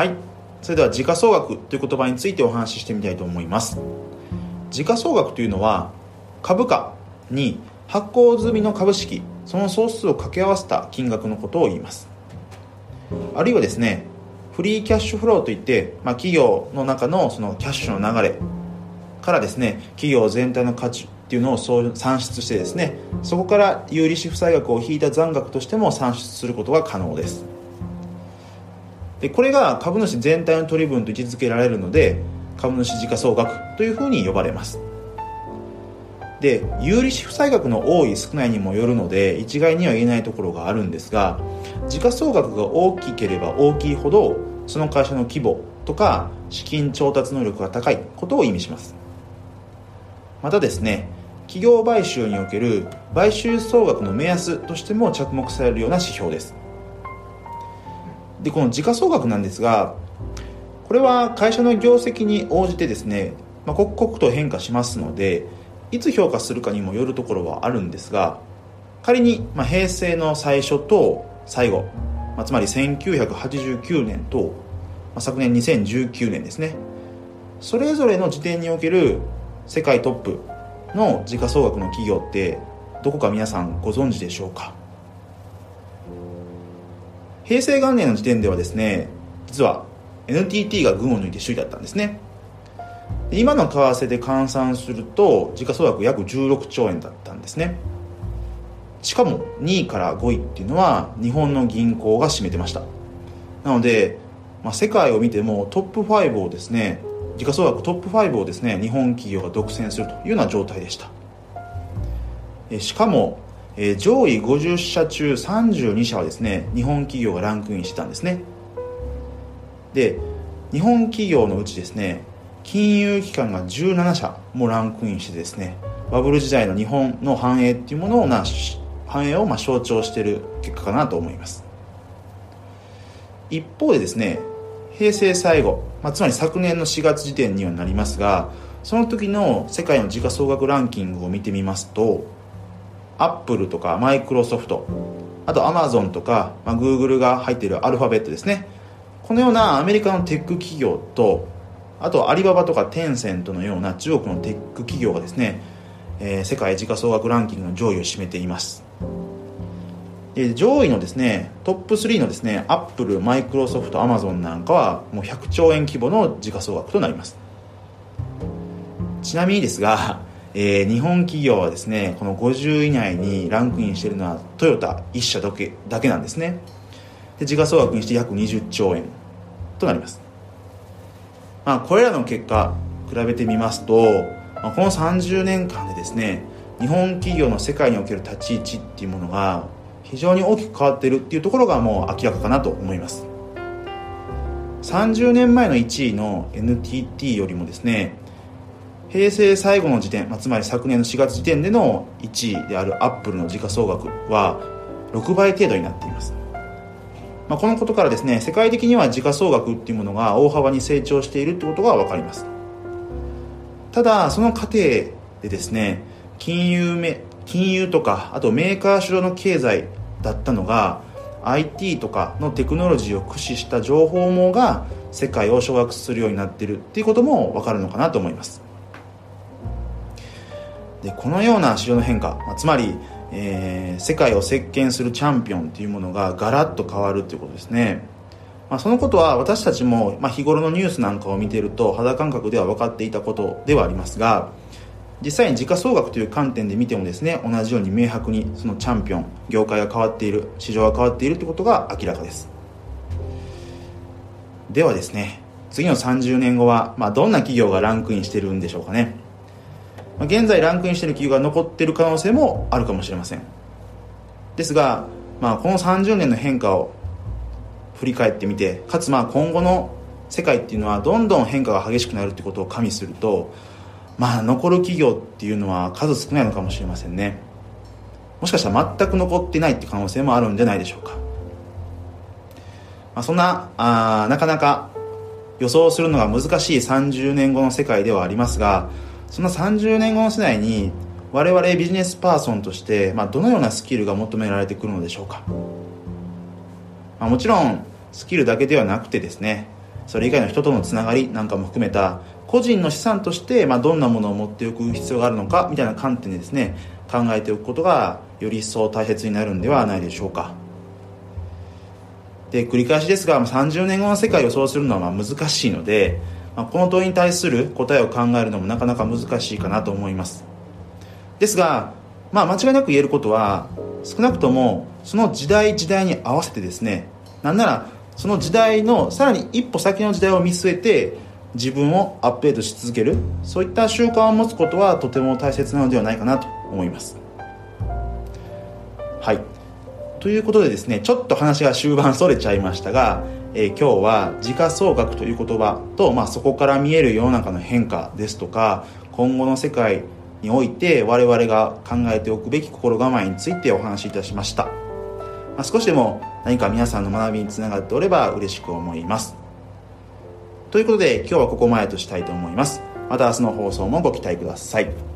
はい。それでは時価総額という言葉についてお話ししてみたいと思います。時価総額というのは株価に発行済みの株式その総数を掛け合わせた金額のことを言います。あるいはですねフリーキャッシュフローといって、まあ、企業の中のそのキャッシュの流れからですね企業全体の価値っていうのを算出してですねそこから有利子負債額を引いた残額としても算出することが可能です。でこれが株主全体の取り分と位置づけられるので株主時価総額というふうに呼ばれます。で有利子負債額の多い少ないにもよるので一概には言えないところがあるんですが時価総額が大きければ大きいほどその会社の規模とか資金調達能力が高いことを意味します。またですね企業買収における買収総額の目安としても着目されるような指標です。でこの時価総額なんですがこれは会社の業績に応じてですね、まあ、刻々と変化しますのでいつ評価するかにもよるところはあるんですが仮に、まあ、平成の最初と最後、まあ、つまり1989年と、まあ、昨年2019年ですねそれぞれの時点における世界トップの時価総額の企業ってどこか皆さんご存知でしょうか？平成元年の時点ではですね実は NTT が群を抜いて首位だったんですね。今の為替で換算すると時価総額約16兆円だったんですね。しかも2位から5位っていうのは日本の銀行が占めてました。なので、まあ、世界を見てもトップ5をですね時価総額トップ5をですね日本企業が独占するというような状態でした。しかもえ上位50社中32社はですね日本企業がランクインしてたんですね。で日本企業のうちですね金融機関が17社もランクインしてですねバブル時代の日本の繁栄っていうものをな繁栄をま象徴している結果かなと思います。一方でですね平成最後、まあ、つまり昨年の4月時点にはなりますがその時の世界の時価総額ランキングを見てみますとアップルとかマイクロソフトあとアマゾンとか、まあ、グーグルが入っているアルファベットですね。このようなアメリカのテック企業とあとアリババとかテンセントのような中国のテック企業がですね、えー、世界時価総額ランキングの上位を占めています。で上位のですねトップ3のですねアップルマイクロソフトアマゾンなんかはもう100兆円規模の時価総額となります。ちなみにですが、えー、日本企業はですねこの50位以内にランクインしているのはトヨタ1社だけだけなんですね。で時価総額にして約20兆円となります。まあ、これらの結果比べてみますと、まあ、この30年間でですね日本企業の世界における立ち位置っていうものが非常に大きく変わっているっていうところがもう明らかかなと思います。30年前の1位の NTT よりもですね平成最後の時点、まあ、つまり昨年の4月時点での1位であるアップルの時価総額は6倍程度になっています。まあ、このことからですね世界的には時価総額っていうものが大幅に成長しているってことが分かります。ただその過程でですね金融め金融とかあとメーカー主導の経済だったのが IT とかのテクノロジーを駆使した情報網が世界を掌握するようになっているっていうことも分かるのかなと思います。でこのような市場の変化、まあ、つまりえー、世界を席巻するチャンピオンというものがガラッと変わるということですね、まあ、そのことは私たちも、まあ、日頃のニュースなんかを見ていると肌感覚では分かっていたことではありますが実際に時価総額という観点で見てもですね同じように明白にそのチャンピオン業界が変わっている市場が変わっているということが明らかです。ではですね次の30年後は、まあ、どんな企業がランクインしてるんでしょうかね。現在ランクインしている企業が残っている可能性もあるかもしれません。ですが、まあ、この30年の変化を振り返ってみてかつまあ今後の世界っていうのはどんどん変化が激しくなるってことを加味するとまあ残る企業っていうのは数少ないのかもしれませんね。もしかしたら全く残ってないって可能性もあるんじゃないでしょうか、まあ、そんなあなかなか予想するのが難しい30年後の世界ではありますがその30年後の世代に我々ビジネスパーソンとして、まあ、どのようなスキルが求められてくるのでしょうか、まあ、もちろんスキルだけではなくてですねそれ以外の人とのつながりなんかも含めた個人の資産として、まあ、どんなものを持っておく必要があるのかみたいな観点でですね考えておくことがより一層大切になるんではないでしょうか。で繰り返しですが30年後の世界を予想するのは難しいので、まあ、この問いに対する答えを考えるのもなかなか難しいかなと思います。ですが、まあ、間違いなく言えることは少なくともその時代時代に合わせてですねなんならその時代のさらに一歩先の時代を見据えて自分をアップデートし続けるそういった習慣を持つことはとても大切なのではないかなと思います。はい。ということでですねちょっと話が終盤それちゃいましたが、えー、今日は時価総額という言葉と、まあ、そこから見える世の中の変化ですとか今後の世界において我々が考えておくべき心構えについてお話しいたしました、まあ、少しでも何か皆さんの学びにつながっておれば嬉しく思います。ということで今日はここまでとしたいと思います。また明日の放送もご期待ください。